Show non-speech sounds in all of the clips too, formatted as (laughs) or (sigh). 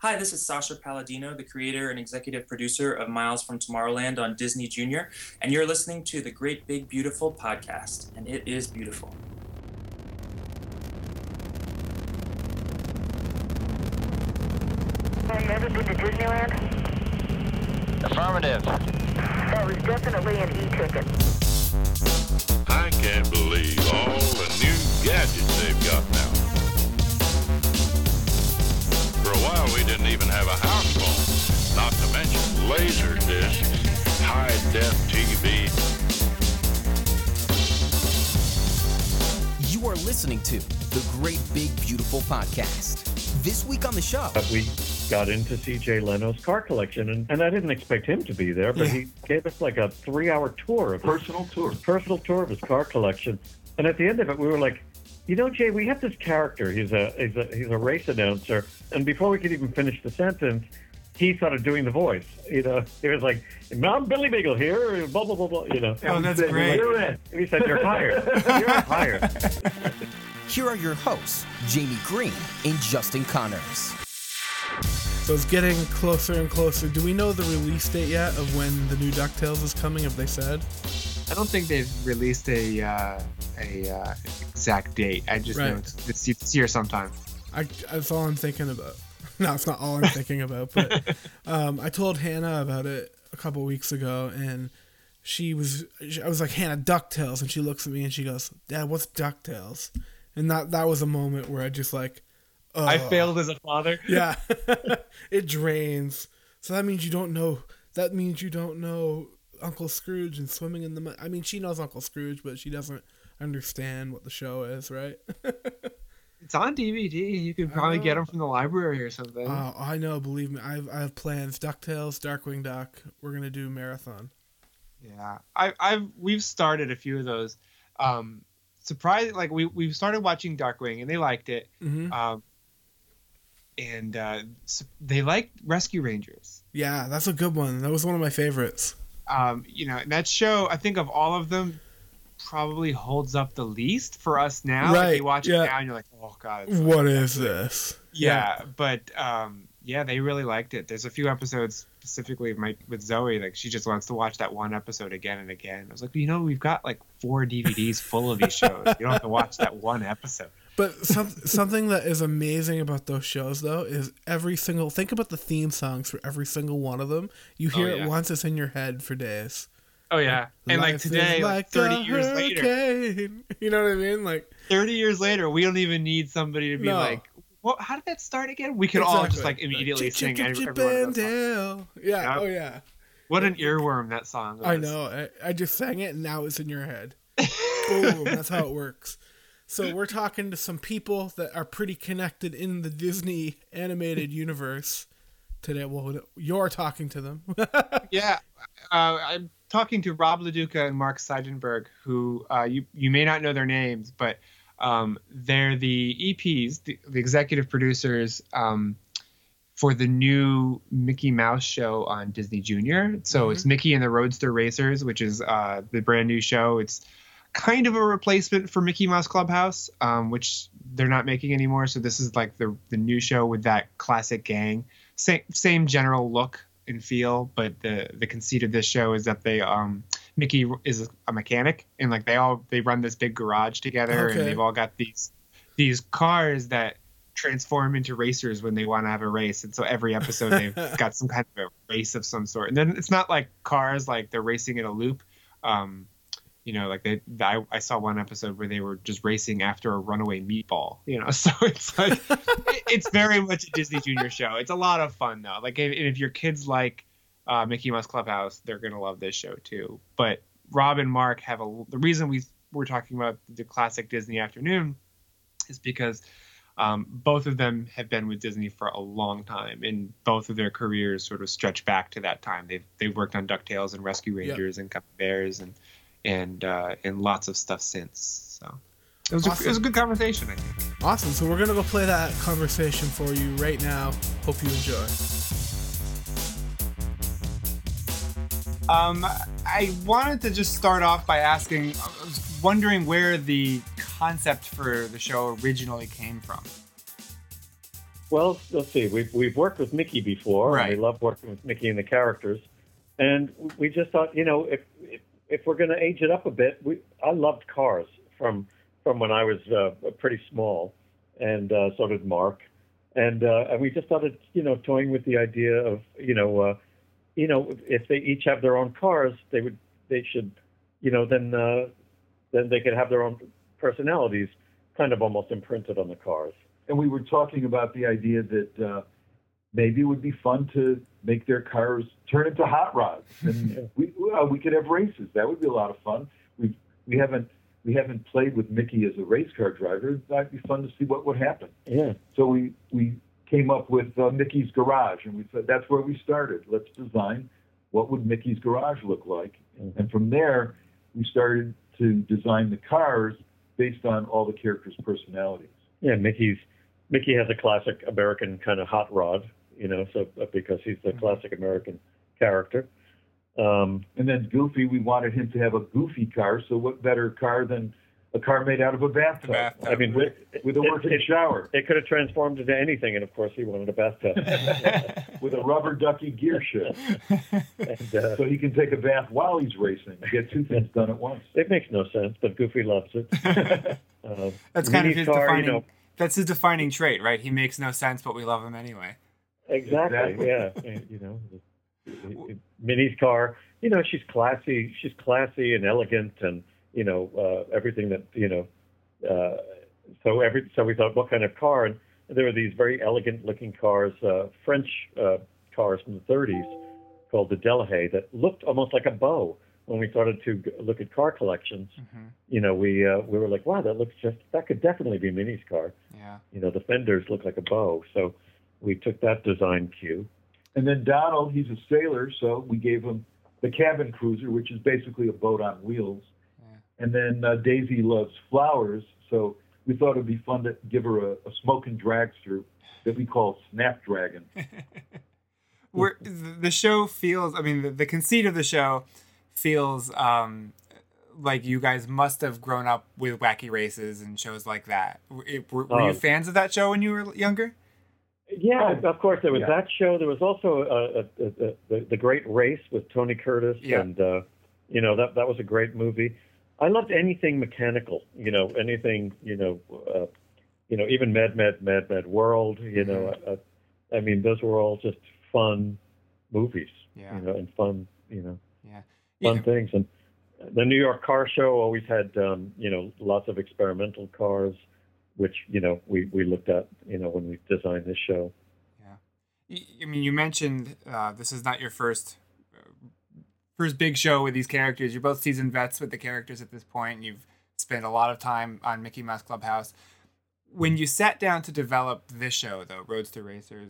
Hi, this is Sasha Palladino, the creator and executive producer of Miles from Tomorrowland on Disney Junior, and you're listening to the Great Big Beautiful podcast, and it is beautiful. Have you ever been to Disneyland? Affirmative. That was definitely an e-ticket. I can't believe all the new gadgets they've got now. For a while, we didn't even have a house phone, not to mention laser discs, high def TV. You are listening to the Great Big Beautiful Podcast. This week on the show, But we got into see Jay Leno's car collection, and, and I didn't expect him to be there, but he gave us like a three-hour tour of personal tour, personal tour of his car collection. And at the end of it, we were like, you know, Jay, we have this character. He's a he's a he's a race announcer, and before we could even finish the sentence, he started doing the voice. You know, he was like, "I'm Billy Beagle here," blah blah blah blah. You know. Oh, that's And great. You're in. And he said, "You're hired. You're (laughs) hired." here are your hosts, Jamie Green and Justin Connors. So it's getting closer and closer. Do we know the release date yet of when the new DuckTales is coming? Have they said? I don't think they've released a uh, a uh, exact date. I just know Right. it's, it's this year sometime. I, that's all I'm thinking about. (laughs) No, it's not all I'm thinking about, but (laughs) um, I told Hannah about it a couple weeks ago, and she was, I was like, Hannah, DuckTales, and she looks at me and she goes, Dad, what's DuckTales? And that that was a moment where I just like, oh, I failed as a father. (laughs) Yeah, it drains. So that means you don't know. That means you don't know Uncle Scrooge and swimming in the mud. I mean, she knows Uncle Scrooge, but she doesn't understand what the show is, right? (laughs) It's on DVD. You could probably get them from the library or something. Oh, I know. Believe me, I have, I have plans. Ducktales, Darkwing Duck. We're gonna do marathon. yeah, I, I've we've started a few of those. Um, surprised, like we we've started watching Darkwing and they liked it. hmm Um, and uh, they liked Rescue Rangers. Yeah, that's a good one. That was one of my favorites. Um, you know, and that show, I think of all of them, probably holds up the least for us now. Like Right, you watch yeah. it now and you're like, oh god, it's What like- is this? Yeah, but um, yeah, they really liked it. There's a few episodes specifically my, with Zoe, like she just wants to watch that one episode again and again. I was like, you know, we've got like four DVDs full of these shows. You don't have to watch that one episode. But some, (laughs) something that is amazing about those shows, though, is every single. Think about the theme songs for every single one of them. You oh, hear Oh, yeah. it once, it's in your head for days. Oh yeah, and like Life today, like 30 a years later. (laughs) You know what I mean? Like 30 years later, we don't even need somebody to be No. like, well, how did that start again? We could all just like immediately Chip, sing every, every one of those. Yeah. Oh yeah. What an earworm that song was. I know. I, I just sang it, and now it's in your head. (laughs) Boom. That's how it works. So we're talking to some people that are pretty connected in the Disney animated universe today. Well, you're talking to them. (laughs) Yeah, uh, I'm talking to Rob LaDuca and Mark Seidenberg, who uh, you you may not know their names, but um, they're the EPs, the, the executive producers um, for the new Mickey Mouse show on Disney Junior. So it's Mickey and the Roadster Racers, which is uh, the brand new show. It's kind of a replacement for Mickey Mouse Clubhouse, um, which they're not making anymore. So this is like the the new show with that classic gang, same same general look and feel, but the the conceit of this show is that they um Mickey is a mechanic and like they all they run this big garage together Okay. and they've all got these these cars that transform into racers when they want to have a race and so every episode they've (laughs) got some kind of a race of some sort and then it's not like cars like they're racing in a loop um you know like they I, I saw one episode where they were just racing after a runaway meatball you know (laughs) so it's like it- it's very much a disney junior show it's a lot of fun though like if, if your kids like uh, mickey mouse clubhouse they're gonna love this show too but rob and mark have a the reason we we're talking about the classic disney afternoon is because um, both of them have been with Disney for a long time, and both of their careers sort of stretch back to that time. They've they've worked on Ducktales and Rescue Yep. Rangers and Cup Bears and and uh, and lots of stuff since. So it was, a, it was a good conversation, I think. awesome. So we're gonna go play that conversation for you right now. Hope you enjoy. Um, I wanted to just start off by asking, I was wondering where the concept for the show originally came from. Well, let's see. We've we've worked with Mickey before, Right. and we love working with Mickey and the characters. And we just thought, you know, if if, we're going to age it up a bit, we I loved cars from from when I was uh, pretty small, and uh, so did Mark. And uh, and we just started, you know, toying with the idea of, you know, uh, you know, if they each have their own cars, they would they should, you know, then uh, then they could have their own personalities, kind of almost imprinted on the cars. and we were talking about the idea that uh, maybe it would be fun to make their cars turn into hot rods, and (laughs) we well, we could have races. That would be a lot of fun. We we haven't we haven't played with Mickey as a race car driver. That'd be fun to see what would happen. Yeah. So we we came up with uh, Mickey's Garage, and we said that's where we started. Let's design what would Mickey's Garage look like, and from there we started to design the cars based on all the characters' personalities. Yeah, Mickey's Mickey has a classic American kind of hot rod, you know, so uh, because he's the classic American character. Um, And then Goofy, we wanted him to have a goofy car. So what better car than a car made out of a bathtub? bathtub. I mean, with, with a working it- shower, it could have transformed into anything, and of course, he wanted a bathtub. (laughs) with a rubber ducky gear shift, and, uh, so he can take a bath while he's racing. Get two things (laughs) done at once. it makes no sense, but Goofy loves it. (laughs) Um, That's kind of his car, defining. you know, That's his defining trait, right? He makes no sense, but we love him anyway. Exactly. Exactly. Yeah. (laughs) And, You know, the- the- Minnie's car. You know, she's classy. She's classy and elegant, and you know uh, everything that you know. Uh, so every so we thought, what kind of car? And there were these very elegant-looking cars, uh, French uh, cars from the 30s, called the Delahaye, that looked almost like a bow. When we started to look at car collections, you know, we uh, we were like, wow, that looks just that could definitely be Minnie's car. Yeah. You know, the fenders look like a bow, so we took that design cue. And then Donald, he's a sailor, so we gave him the cabin cruiser, which is basically a boat on wheels. And then uh, Daisy loves flowers, so we thought it'd be fun to give her a, a smoking dragster that we call Snapdragon. (laughs) We're, the show feels. I mean, the, the conceit of the show feels um, like you guys must have grown up with wacky races and shows like that. Were, were, were you Oh. fans of that show when you were younger? Yeah, of course. There was yeah. that show. There was also uh, uh, uh, the the Great Race with Tony Curtis, Yeah. and uh, you know that that was a great movie. I loved anything mechanical. You know, anything. You know, uh, you know, even Mad Mad Mad Mad World. You know, Mm-hmm. uh, I mean, those were all just fun movies. Yeah. You know, and fun. You know, Yeah. fun Yeah. things. And the New York Car Show always had, um, you know, lots of experimental cars, which you know we we looked at, you know, when we designed this show. Yeah. I mean, you mentioned uh, this is not your first uh, first big show with these characters. You're both seasoned vets with the characters at this point. And you've spent a lot of time on Mickey Mouse Clubhouse. When you sat down to develop this show, though, Roadster Racers,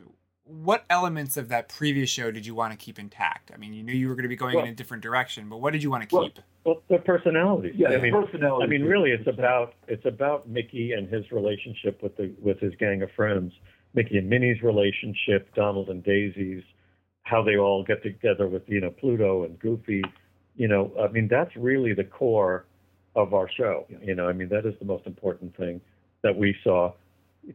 what elements of that previous show did you want to keep intact? I mean, you knew you were going to be going in a different direction, but what did you want to keep? Well, their personalities. Yeah, I the mean, personality. I mean, really, it's about it's about Mickey and his relationship with the with his gang of friends. Mickey and Minnie's relationship, Donald and Daisy's, how they all get together with you know Pluto and Goofy. You know, I mean, that's really the core of our show. You know, I mean, that is the most important thing that we saw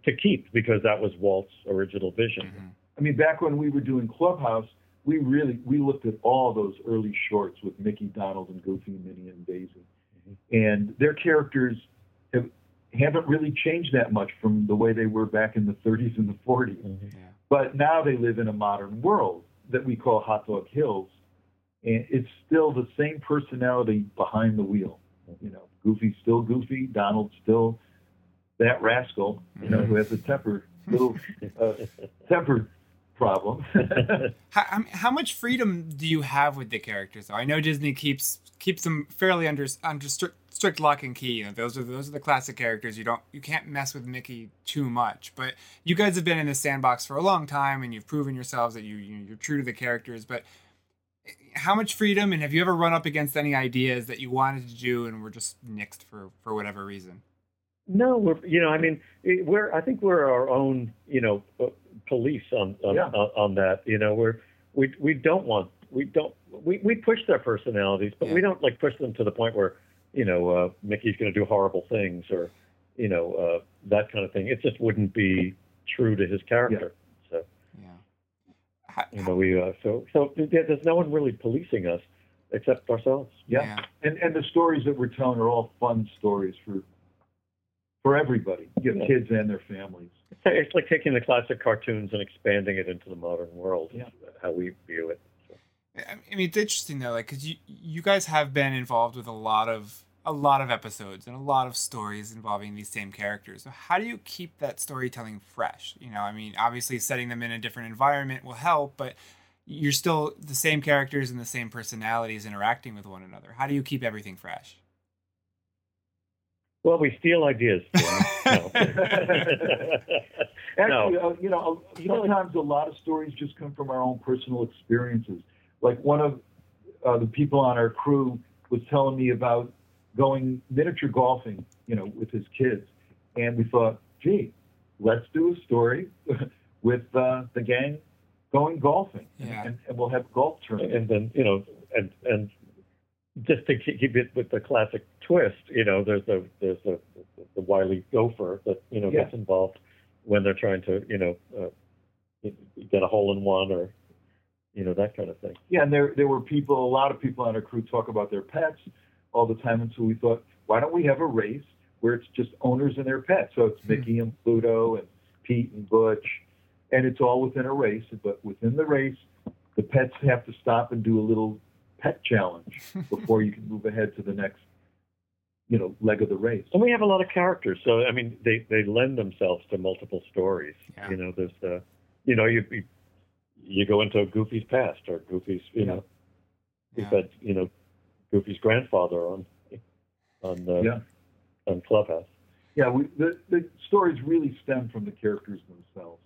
to keep because that was Walt's original vision. Mm-hmm. I mean, back when we were doing Clubhouse, we really we looked at all those early shorts with Mickey, Donald, and Goofy, Minnie, and Daisy, mm-hmm. and their characters have haven't really changed that much from the way they were back in the 30s and the 40s. Mm-hmm. But now they live in a modern world that we call Hot Dog Hills, and it's still the same personality behind the wheel. Mm-hmm. You know, Goofy's still Goofy, Donald's still that rascal, you know, who has a temper little uh, (laughs) temper problem. (laughs) How, how- how much freedom do you have with the characters? Though I know Disney keeps keeps them fairly under under strict, strict lock and key. You know, those are those are the classic characters. You don't you can't mess with Mickey too much. But you guys have been in the sandbox for a long time, and you've proven yourselves that you you- you're true to the characters. But how much freedom, and have you ever run up against any ideas that you wanted to do and were just nixed for for whatever reason? No, we're you know, I mean, we're I think we're our own you know uh, police on on, Yeah. on on that. You know, we're we we don't want we don't we we push their personalities, but we don't like push them to the point where you know uh, Mickey's going to do horrible things or you know uh, that kind of thing. It just wouldn't be true to his character. So Yeah. Ha- you know, we uh, so so there- there's no one really policing us except ourselves. Yeah. Yeah. And and the stories that we're telling are all fun stories for for everybody, you know, Yeah. kids and their families. It's like taking the classic cartoons and expanding it into the modern world. Yeah. How we view it. So. I mean, it's interesting though, like, cause you you guys have been involved with a lot of a lot of episodes and a lot of stories involving these same characters. So how do you keep that storytelling fresh? You know, I mean, obviously setting them in a different environment will help, but you're still the same characters and the same personalities interacting with one another. How do you keep everything fresh? Well, we steal ideas. (laughs) no. (laughs) Actually, No. uh, you know, sometimes a lot of stories just come from our own personal experiences. Like one of uh, the people on our crew was telling me about going miniature golfing, you know, with his kids, and we thought, gee, let's do a story (laughs) with uh, the gang going golfing, and- Yeah. and, and we'll have golf tournaments. and then you know, and and just to keep it with the classic twist, you know, there's the there's the the wily gopher that you know Yeah. gets involved when they're trying to you know uh, get a hole in one or you know that kind of thing. Yeah, and there there were people, a lot of people on our crew talk about their pets all the time, and so we thought, why don't we have a race where it's just owners and their pets? So it's Mickey and Pluto and Pete and Butch, and it's all within a race. But within the race, the pets have to stop and do a little pet challenge (laughs) before you can move ahead to the next, you know, leg of the race. And we have a lot of characters, so I mean, they they lend themselves to multiple stories. Yeah. You know, there's uh, you know, you you- you go into Goofy's past or Goofy's, you know, we've had you know, Goofy's grandfather on on uh, Yeah. on Clubhouse. Yeah, we, the the stories really stem from the characters themselves.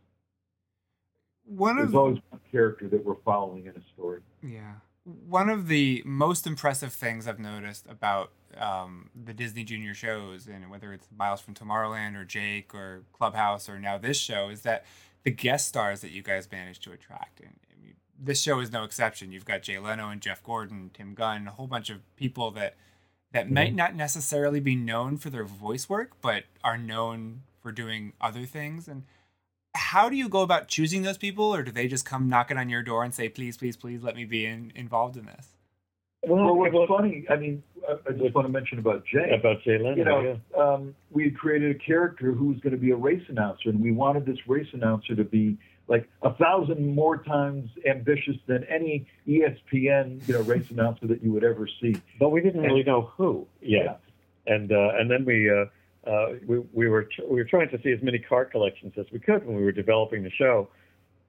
One There's of always one character that we're following in a story. Yeah. One of the most impressive things I've noticed about um, the Disney Junior shows, and whether it's Miles from Tomorrowland or Jake or Clubhouse or now this show, is that the guest stars that you guys managed to attract. And I mean, this show is no exception. You've got Jay Leno and Jeff Gordon, Tim Gunn, a whole bunch of people that that might not necessarily be known for their voice work, but are known for doing other things. And how do you go about choosing those people, or do they just come knocking on your door and say, "Please, please, please, let me be in, involved in this"? Well, what's funny, I mean, I, I just want to mention about Jay. about Jay Leno. you know, yeah. um, we had created a character who was going to be a race announcer, and we wanted this race announcer to be like a thousand more times ambitious than any ESPN, you know, race (laughs) announcer that you would ever see. But we didn't really know who yet. And uh, and then we uh, uh, we we were we were trying to see as many card collections as we could when we were developing the show,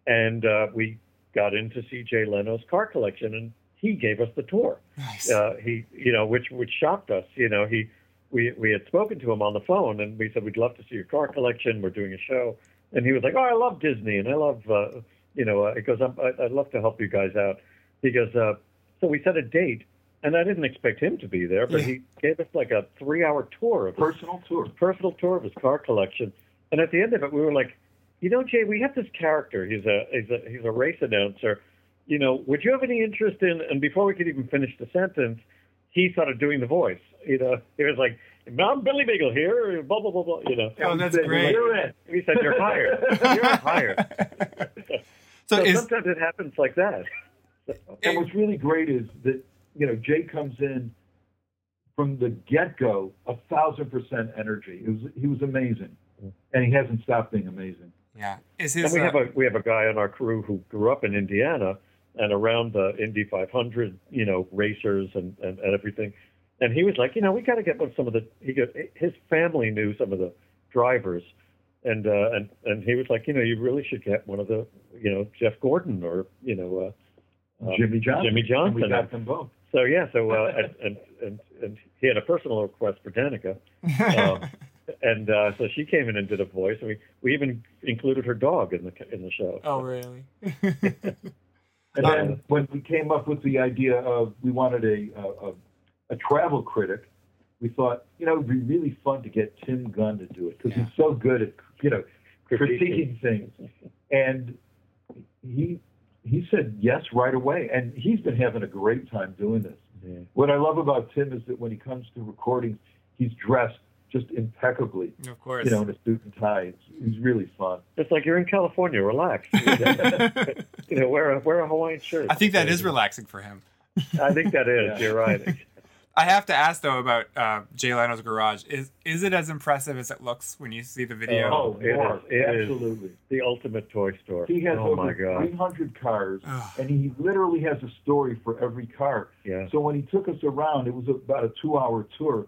and uh, we got into see Jay Leno's car collection, and he gave us the tour. Nice. Uh, he you know which which shocked us. You know he we we had spoken to him on the phone, and we said we'd love to see your car collection. We're doing a show, and he was like, "Oh, I love Disney, and I love uh, you know." Uh, he goes, I'm, I, "I'd love to help you guys out." He goes, uh, "So we set a date." And I didn't expect him to be there, but Yeah. he gave us like a three-hour tour of his Personal tour. personal tour of his car collection. And at the end of it, we were like, you know, Jay, we have this character. He's a he's a he's a race announcer. You know, would you have any interest in? And before we could even finish the sentence, he started doing the voice. You know, he was like, "I'm Billy Beagle here." Blah blah blah blah. You know, Oh, that's said, great. You're in. he said, "You're hired. You're hired." (laughs) So, So is sometimes it happens like that. And what's really great is that you know Jay comes in from the get go, a thousand percent energy. It was he was amazing, and he hasn't stopped being amazing. yeah, is his, And we uh, have a we have a guy on our crew who grew up in Indiana and around the Indy 500, you know, racers and, and, and everything. And he was like, you know, we got to get with some of the. He got, his family knew some of the drivers, and uh, and and he was like, you know, you really should get one of the, you know, Jeff Gordon or you know, uh, um, Jimmie Johnson. Jimmie And Johnson. we got them both. So yeah, so uh, (laughs) and, and and and he had a personal request for Danica. (laughs) Um, and uh, so she came in and did a voice. And we we even included her dog in the in the show. oh, really? (laughs) And then when we came up with the idea of we wanted a a, a, a travel critic, we thought you know it'd be really fun to get Tim Gunn to do it because Yeah. he's so good at you know Critiquing. critiquing things, and he he said yes right away, and he's been having a great time doing this. Yeah. What I love about Tim is that when he comes to recordings, he's dressed just impeccably. Of course. You know, in a suit and tie. It's, it's really fun. It's like you're in California. Relax. (laughs) you know, wear a wear a Hawaiian shirt. I think that is relaxing for him. I think that is. Yeah. You're right. (laughs) I have to ask though about uh, Jay Leno's garage. Is is it as impressive as it looks when you see the video? Oh, it more. is. It is. Absolutely. the ultimate toy store. He has oh over 300 cars, and he literally has a story for every car. Yeah. So when he took us around, it was about a two-hour tour.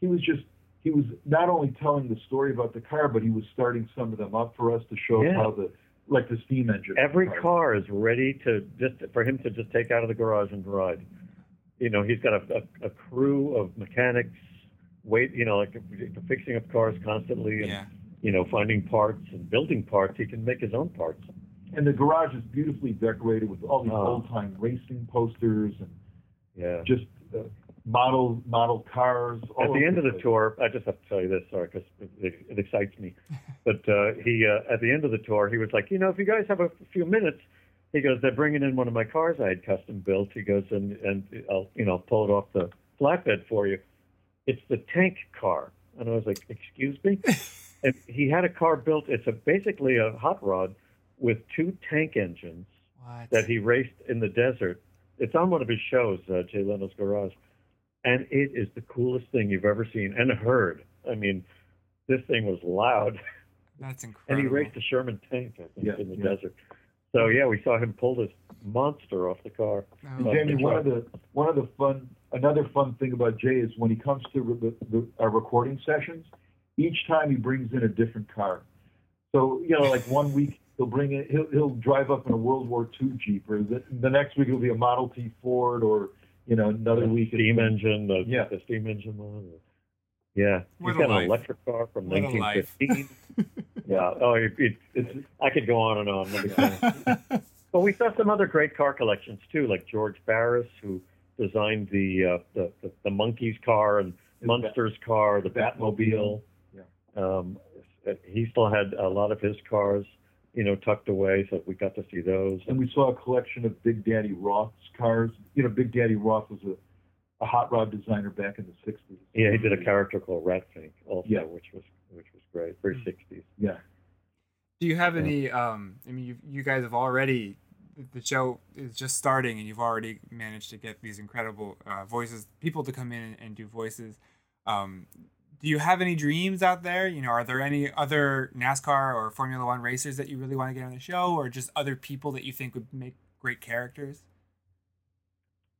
He was just he was not only telling the story about the car, but he was starting some of them up for us to show Yeah. how the like the steam engine. Every car. car is ready to just for him to just take out of the garage and ride. You know, he's got a, a, a crew of mechanics, wait, you know, like fixing up cars constantly, and Yeah. you know, finding parts and building parts. He can make his own parts. And the garage is beautifully decorated with all these Oh. old-time racing posters and Yeah. just uh, model model cars. All At the over end of the place. tour, I just have to tell you this, sorry, because it, it excites me. (laughs) But uh, he, uh, at the end of the tour, he was like, you know, if you guys have a few minutes, he goes, they're bringing in one of my cars I had custom built. He goes, and and I'll, you know, pull it off the flatbed for you. It's the tank car, and I was like, excuse me. (laughs) and he had a car built. It's a basically a hot rod with two tank engines What? that he raced in the desert. It's on one of his shows, uh, Jay Leno's Garage, and it is the coolest thing you've ever seen and heard. I mean, this thing was loud, That's incredible. and he raced a Sherman tank, I think, Yeah, in the yeah. desert. So yeah, we saw him pull this monster off the car. Oh, Jamie, one of the one of the fun another fun thing about Jay is when he comes to re- the, the, our recording sessions, each time he brings in a different car. So you know, like one week he'll bring in he'll he'll drive up in a World War II Jeep, or the, the next week it'll be a Model T Ford, or you know another The week it's- steam engine, the, Yeah. the steam engine one. Yeah, What he's a got life. an electric car from What 1915. (laughs) yeah. Oh, it, it, It's I could go on and on. Let me tell you. (laughs) Well, we saw some other great car collections too, like George Barris, who designed the uh, the, the the Monkees car and His Munster's car, the Batmobile. Batmobile. Um, he still had a lot of his cars, you know, tucked away, so we got to see those. and we saw a collection of Big Daddy Roth's cars. You know, Big Daddy Roth was a, a hot rod designer back in the '60s. Yeah, he did a character called Ratfink also, Yeah. which was which was great, very Hmm. 60s. Yeah. Do you have any? Um, I mean, you you guys have already. The show is just starting, and you've already managed to get these incredible uh, voices, people to come in and, and do voices. Um, do you have any dreams out there? You know, are there any other NASCAR or Formula One racers that you really want to get on the show, or just other people that you think would make great characters?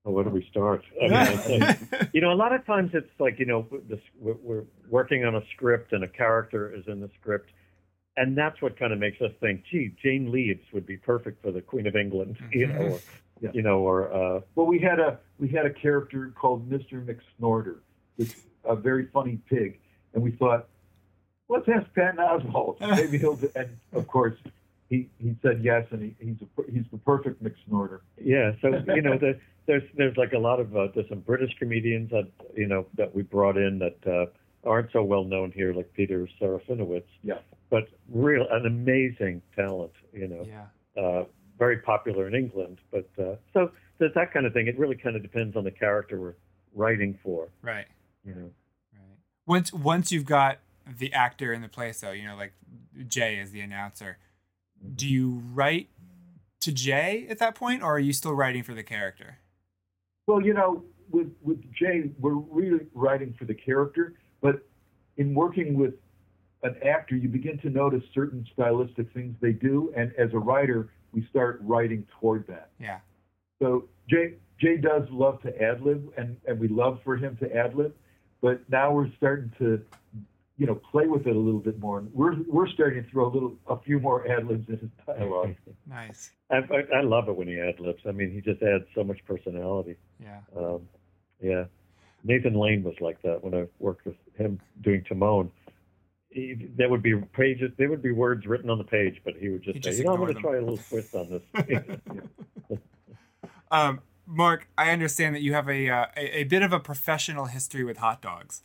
Well, where do we start? (laughs) I mean, it's you know, a lot of times it's like you know, this, we're, we're working on a script and a character is in the script, and that's what kind of makes us think, gee, Jane Leeves would be perfect for the Queen of England, (laughs) you know, or, Yeah. you know, or uh, Well, we had a we had a character called Mr. McSnorter, this a very funny pig, and we thought, let's ask Patton Oswalt. (laughs) Maybe he'll. Do, and of course, he he said yes, and he, he's a, he's the perfect McSnorter. yeah. So you know, the, there's there's like a lot of uh, there's some British comedians that you know that we brought in that uh, aren't so well known here, like Peter Serafinowicz, Yeah. but real an amazing talent, you know. yeah. uh, very popular in England. But uh, so there's that kind of thing. It really kind of depends on the character we're writing for. Right. You know, Right. Once once you've got the actor in the place, though, you know, like Jay is the announcer. Do you write to Jay at that point, or are you still writing for the character? Well, you know, with with Jay, we're really writing for the character, but in working with an actor, you begin to notice certain stylistic things they do, and as a writer, we start writing toward that. Yeah. So Jay Jay does love to ad lib, and and we love for him to ad lib, but now we're starting to, you know, play with it a little bit more. And we're we're starting to throw a little a few more ad libs in his dialogue. Nice. I, I, I love it when he ad libs. I mean, he just adds so much personality. Yeah. Um, yeah, Nathan Lane was like that when I worked with him doing Timon. He, there would be pages, there would be words written on the page, but he would just He'd say, just "You know, I'm going to try a little twist on this." (laughs) (laughs) Um, Mark, I understand that you have a, uh, a a bit of a professional history with hot dogs.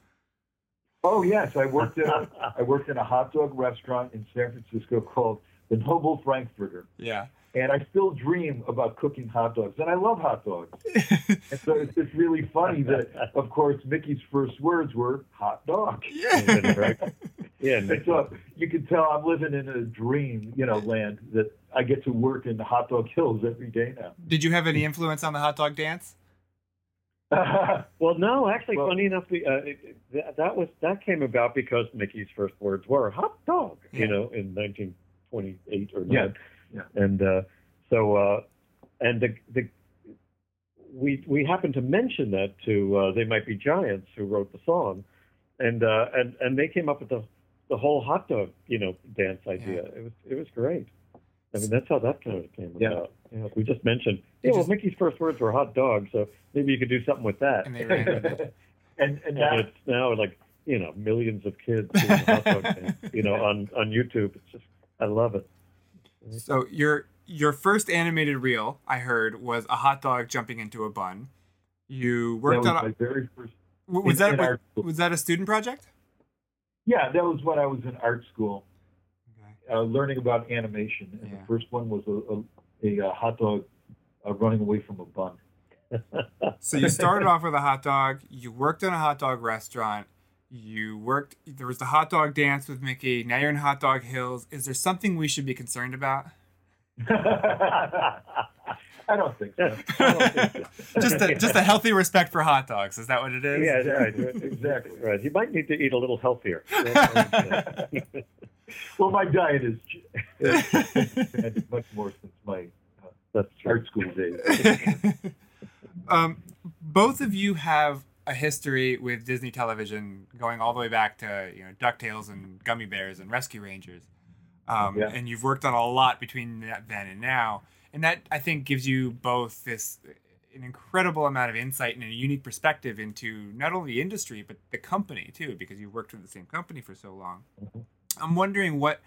Oh yes, I worked in a, (laughs) I worked in a hot dog restaurant in San Francisco called the Noble Frankfurter. Yeah. and I still dream about cooking hot dogs, and I love hot dogs. (laughs) and so it's, it's really funny that, of course, Mickey's first words were hot dog. (laughs) Yeah. right? Yeah, And so you can tell I'm living in a dream, you know, land that I get to work in the hot dog hills every day now. Did you have any influence on the hot dog dance? (laughs) Well, no, actually, Well- funny enough, the, uh, it, that, that was that came about because Mickey's first words were "hot dog," Yeah. you know, in 1928 or Yeah, nine. yeah. And uh, so, uh, and the the we we happened to mention that to uh, They Might Be Giants, who wrote the song, and uh, and and they came up with the the whole hot dog, you know, dance idea. It was it was great. I mean, that's how that kind of came Yeah. about. You know, we just mentioned, They yeah, well, Mickey's first words were hot dog, so maybe you could do something with that. And they ran with it. (laughs) and and And that, it's now like you know millions of kids doing hot dog dance, (laughs) you know on on YouTube. It's just I love it. So your your first animated reel I heard was a hot dog jumping into a bun. You that worked was on my very first. was that in art was, that a student project? Yeah, that was when I was in art school, uh, learning about animation. And Yeah. the first one was a, a, a, uh hot dog uh, running away from a bun. (laughs) So you started off with a hot dog. You worked in a hot dog restaurant. You worked. There was the hot dog dance with Mickey. Now you're in Hot Dog Hills. Is there something we should be concerned about? (laughs) I don't (laughs) think so. Just a just a healthy respect for hot dogs. Is that what it is? yeah, right, Exactly. Right, You might need to eat a little healthier. Well, my diet is (laughs) much more since my uh, art school days. (laughs) um, both of you have a history with Disney television, going all the way back to you know Ducktales and Gummi Bears and Rescue Rangers. Um, Yeah. And you've worked on a lot between that, then and now, and that I think gives you both this an incredible amount of insight and a unique perspective into not only the industry but the company too, because you've worked with the same company for so long. I'm wondering what,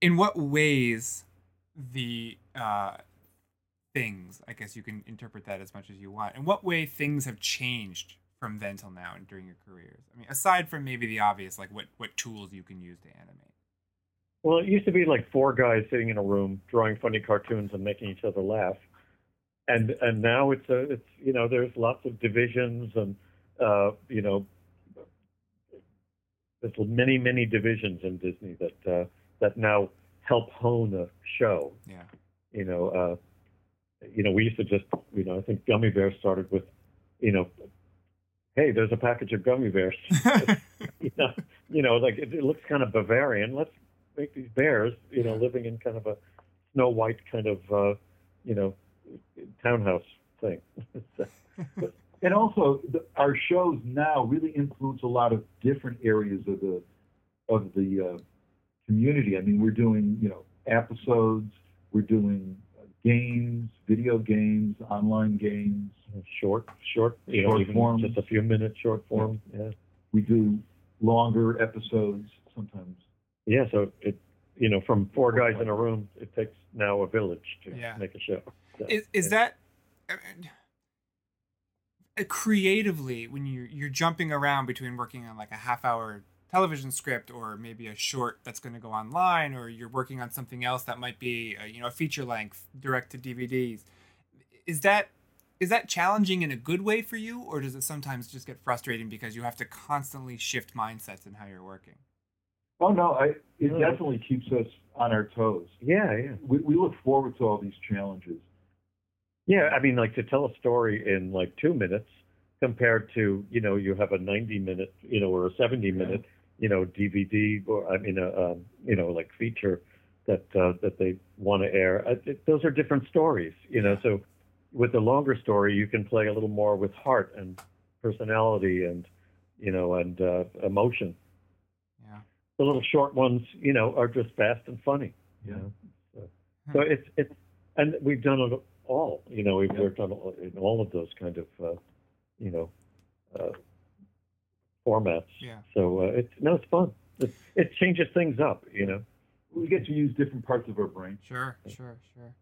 in what ways, the uh, things I guess you can interpret that as much as you want. In what way things have changed from then till now and during your careers? I mean, aside from maybe the obvious, like what what tools you can use to animate. Well, it used to be like four guys sitting in a room drawing funny cartoons and making each other laugh, and and now it's a it's you know there's lots of divisions and uh, you know there's many many divisions in Disney that uh, that now help hone a show. Yeah. You know, uh, you know we used to just you know I think Gummi Bears started with you know hey there's a package of gummy bears (laughs) you know you know like it, it looks kind of Bavarian let's make these bears, you know, living in kind of a Snow White kind of, uh, you know, townhouse thing. (laughs) and also, the, our shows now really influence a lot of different areas of the of the uh, community. I mean, we're doing you know episodes, we're doing uh, games, video games, online games. short, short, you know, Short even forms. just a few minutes short form. Yeah. We do longer episodes sometimes. Yeah. So it, you know, from four guys in a room, it takes now a village to Yeah. make a show. So, Is is yeah. that uh, uh, Uh, creatively when you're you're jumping around between working on like a half hour television script or maybe a short that's going to go online or you're working on something else that might be a, you know a feature length direct to DVDs is that is that challenging in a good way for you or does it sometimes just get frustrating because you have to constantly shift mindsets in how you're working Oh no, I, it No. definitely keeps us on our toes. Yeah. Yeah. We, we look forward to all these challenges. Yeah, I mean, like to tell a story in like two minutes compared to you know you have a ninety minute you know or a seventy minute you know DVD or I mean a um, you know like feature that uh, that they want to air. Uh, it, those are different stories, you know. So with the longer story, you can play a little more with heart and personality and you know and uh, emotion. yeah The little short ones, you know, are just fast and funny. You Yeah. know? So, so it's it's and we've done it all. You know, we've Yeah. worked on all- in all of those kind of uh, you know uh, formats. Yeah. So uh, it's no, it's fun. It, it changes things up. You know. We get to use different parts of our brain. Sure, sure, sure.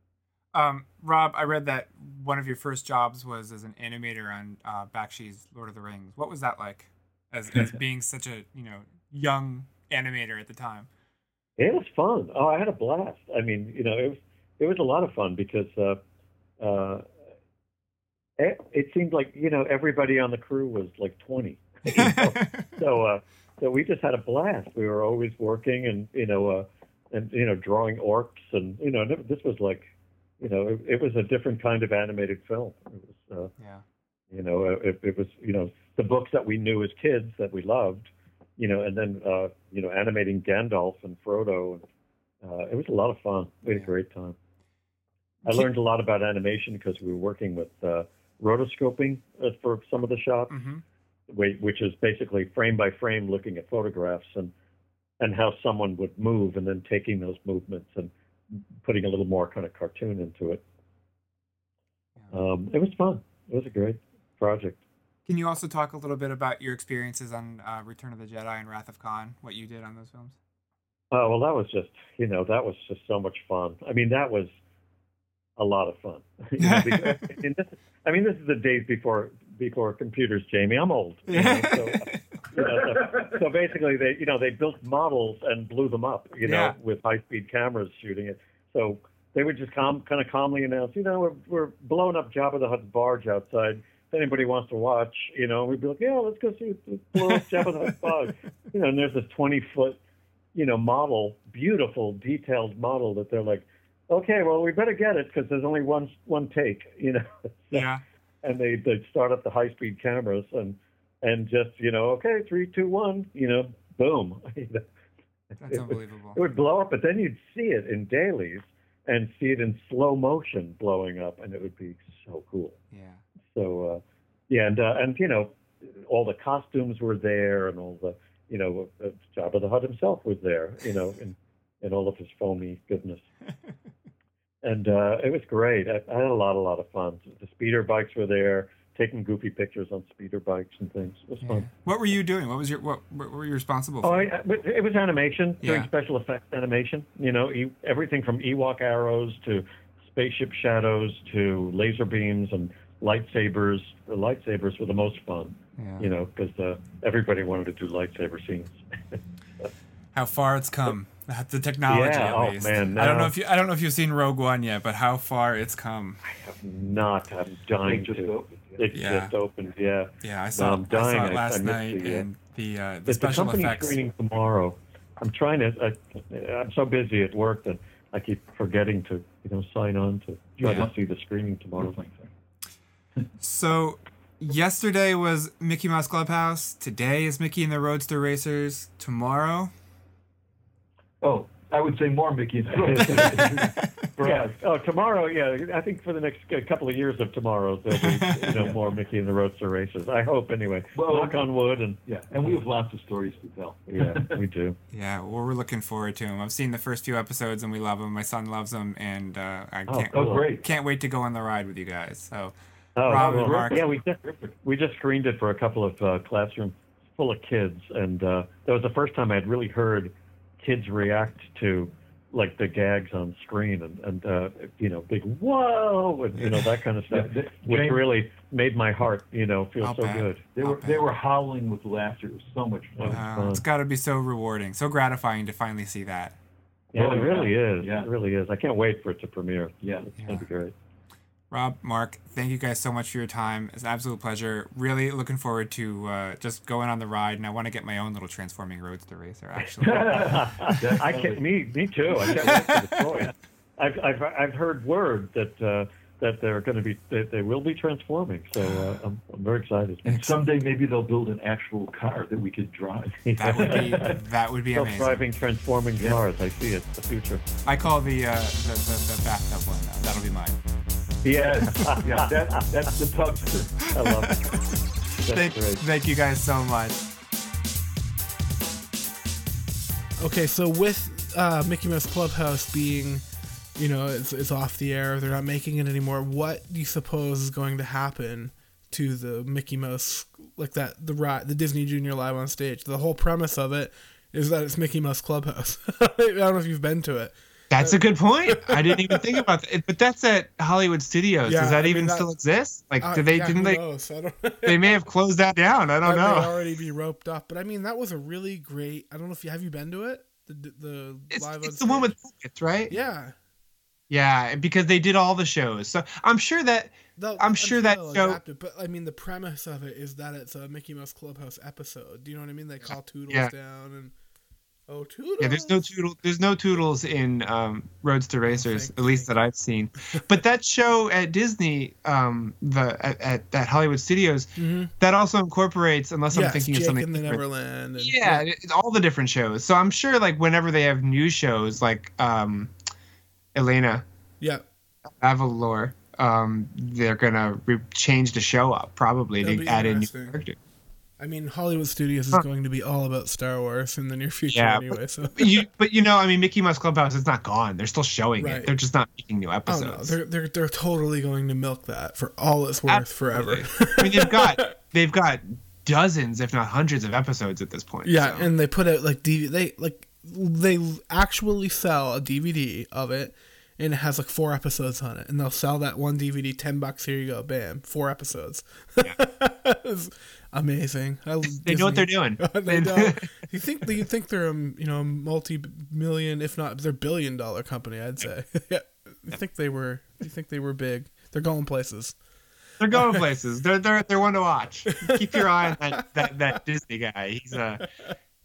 Um, Rob, I read that one of your first jobs was as an animator on uh, Bakshi's Lord of the Rings. What was that like, as as (laughs) being such a you know young animator at the time? It was fun. Oh, I had a blast. I mean, you know, it was it was a lot of fun because uh, uh, it, it seemed like you know everybody on the crew was like 20. (laughs) you know? (laughs) so uh, so we just had a blast. We were always working and you know uh, and you know drawing orcs and you know this was like you know it, it was a different kind of animated film. It was uh, yeah. you know it, it was you know the books that we knew as kids that we loved you know and then uh, you know animating Gandalf and Frodo and uh, it was a lot of fun. We had a great time. I learned a lot about animation because we were working with uh, rotoscoping uh, for some of the shots, hmm which is basically frame by frame looking at photographs and and how someone would move and then taking those movements and putting a little more kind of cartoon into it. Um, it was fun. It was a great project. Can you also talk a little bit about your experiences on uh, Return of the Jedi and Wrath of Khan? What you did on those films? Oh well, that was just you know that was just so much fun. I mean, that was a lot of fun. (laughs) You know, because, (laughs) I, mean, this, I mean, this is the days before before computers, Jamie. I'm old. You know, so, you know, so, so basically, they you know they built models and blew them up. You know, Yeah. with high speed cameras shooting it. So they would just calm, kind of calmly announce, you know, we're we're blowing up Jabba the Hutt's barge outside. If anybody wants to watch, you know, we'd be like, yeah, let's go see let's blow up Jabba the Hutt's barge. You know, and there's this 20 foot you know, model, beautiful, detailed model that they're like, okay, well, we better get it because there's only one one take, you know. (laughs) Yeah. and they they start up the high speed cameras and and just you know, okay, three, two, one, you know, boom. (laughs) That's it would- unbelievable. It would blow up, but then you'd see it in dailies and see it in slow motion blowing up, and it would be so cool. Yeah. So uh, yeah, and uh, and you know, all the costumes were there, and all the you know, uh, Jabba the Hutt himself was there, you know, in in all of his foamy goodness. (laughs) and uh, it was great. I, I had a lot, a lot of fun. The speeder bikes were there, taking goofy pictures on speeder bikes and things. It was Yeah. fun. What were you doing? What was your what, what were you responsible Oh, for? I, I- it was animation, doing Yeah. special effects animation. You know, e- everything from Ewok arrows to spaceship shadows to laser beams and lightsabers. The lightsabers were the most fun, yeah. you know, because uh, everybody wanted to do lightsaber scenes. (laughs) How far it's come. That's the technology Yeah, at oh, least. man, I don't know if you I don't know if you've seen Rogue One yet, but how far it's come. I have not. I'm dying just to. opened, yeah. It Yeah. just opened. Yeah. Yeah, I saw, I'm I saw it last I missed night the, and the uh, the It's the special company effects. screening tomorrow. I'm trying to. I, I'm so busy at work that I keep forgetting to, you know, sign on to try Yeah. to see the screening tomorrow. So yesterday was Mickey Mouse Clubhouse. Today is Mickey and the Roadster Racers. Tomorrow, Oh, I would say more Mickey and the For yeah. us. Oh, tomorrow. Yeah, I think for the next uh, couple of years of tomorrow, there'll be you know (laughs) more Mickey and the Roadster races. I hope anyway. Well- Knock on wood, and Yeah, and we have lots of stories to tell. yeah, we do. (laughs) yeah, well, we're looking forward to them. I've seen the first few episodes and we love them. My son loves them, and uh, I Oh, can't cool. Oh, great. can't wait to go on the ride with you guys. So Oh, Rob and Mark. Yeah, we just we just screened it for a couple of uh, classrooms full of kids, and uh, that was the first time I'd really heard kids react to like the gags on screen and and uh, you know big whoa and you know that kind of stuff, Yeah, the- which James- really made my heart you know feel I'll so bet. good. They were they were howling with laughter. It was so much fun. uh, fun. it's got to be so rewarding, so gratifying to finally see that. Yeah, Oh, it yeah. really is. Yeah. It really is. I can't wait for it to premiere. Yeah. It's gonna be great. Rob, Mark, thank you guys so much for your time. It's an absolute pleasure. Really looking forward to uh, just going on the ride, and I want to get my own little transforming roadster racer. Actually, (laughs) I can't. Me, me too. I can't wait for the toy. I've, I've, I've heard word that uh, that they're going to be that they will be transforming. So uh, I'm, I'm very excited. And someday maybe they'll build an actual car that we could drive. that would be that would be amazing. Self-driving, transforming cars. I see it. The future. I call the uh, the, the, the bathtub one. Though. That'll be mine. Yes. (laughs) yeah, that, that's the tugster. I love it. Thank, thank you guys so much. Okay, so with uh, Mickey Mouse Clubhouse being, you know, it's, it's off the air, they're not making it anymore. What do you suppose is going to happen to the Mickey Mouse, like that, the ri- the Disney Junior live on stage? The whole premise of it is that it's Mickey Mouse Clubhouse. (laughs) I don't know if you've been to it. That's a good point. I didn't even think about that. But that's at Hollywood Studios. Yeah, Does that I mean, even that- still exist? Like, Uh, do they yeah, didn't they? knows? (laughs) They may have closed that down. I don't that may know. already be roped up, but I mean that was a really great. I don't know if you have you been to it. The the It's, live it's the one with puppets, right? Yeah, Yeah, because they did all the shows. So I'm sure that They'll- I'm sure that show- adapt it, but I mean, the premise of it is that it's a Mickey Mouse Clubhouse episode. Do you know what I mean? They call Toodles Yeah. down and oh Toodles. Yeah, there's no toodle. There's no toodles in um, Roadster Racers, at least that I've seen. (laughs) But that show at Disney, um, the at, at, at Hollywood Studios, Mhm. that also incorporates, unless I'm thinking Jake of something in the different. Neverland. And, Yeah, it- all the different shows. So I'm sure, like whenever they have new shows, like um, Elena yeah. Avalor, um, they're gonna re- change the show up probably That'll to add in new characters. I mean, Hollywood Studios is going to be all about Star Wars in the near future Yeah, anyway. So. But (laughs) you, but you know, I mean, Mickey Mouse Clubhouse is not gone. They're still showing Right. it. They're just not making new Oh episodes. no, they're they're they're totally going to milk that for all it's worth forever. I mean, they've got (laughs) they've got dozens, if not hundreds, of episodes at this point. Yeah, so. and they put out like DVD. They like they actually sell a DVD of it, and it has like four episodes on it, and they'll sell that one DVD ten bucks. Here you go, bam, four episodes. (laughs) It's amazing. I, they know what they're doing. (laughs) they know. (laughs) You think you think they're a you know multi-million, if not they're billion dollar company? I'd say. (laughs) yeah, you think they were? You think they were big? They're going places. They're going places. They're they're they're one to watch. Keep your eye on that that, that Disney guy. He's uh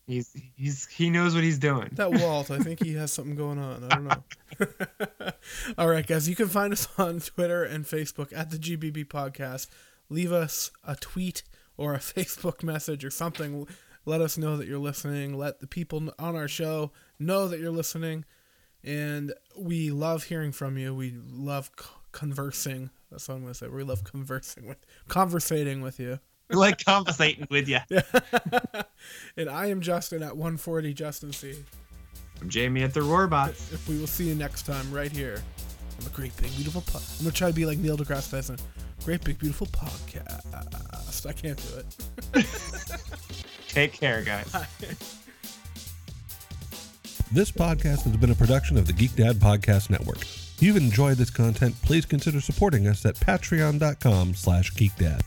he's he's he knows what he's doing. That Walt, I think he has something going on. I don't know. All right, guys, you can find us on Twitter and Facebook at the GBB Podcast. Leave us a tweet or a (laughs) Facebook message or something. Let us know that you're listening. Let the people on our show know that you're listening. And we love hearing from you. We love conversing. That's what I'm going to say. We love conversing with, conversating with you. We like conversating with you. (laughs) Yeah. and I am Justin at 140 Justin C. I'm Jamie at the Roarbots. If we will see you next time right here on the Great Big Beautiful Pod. I'm gonna try to be like Neil deGrasse Tyson. Great Big Beautiful Podcast. I can't do it. (laughs) Take care, guys. This podcast has been a production of the Geek Dad Podcast Network. If you've enjoyed this content, please consider supporting us at patreon.com slash geekdad.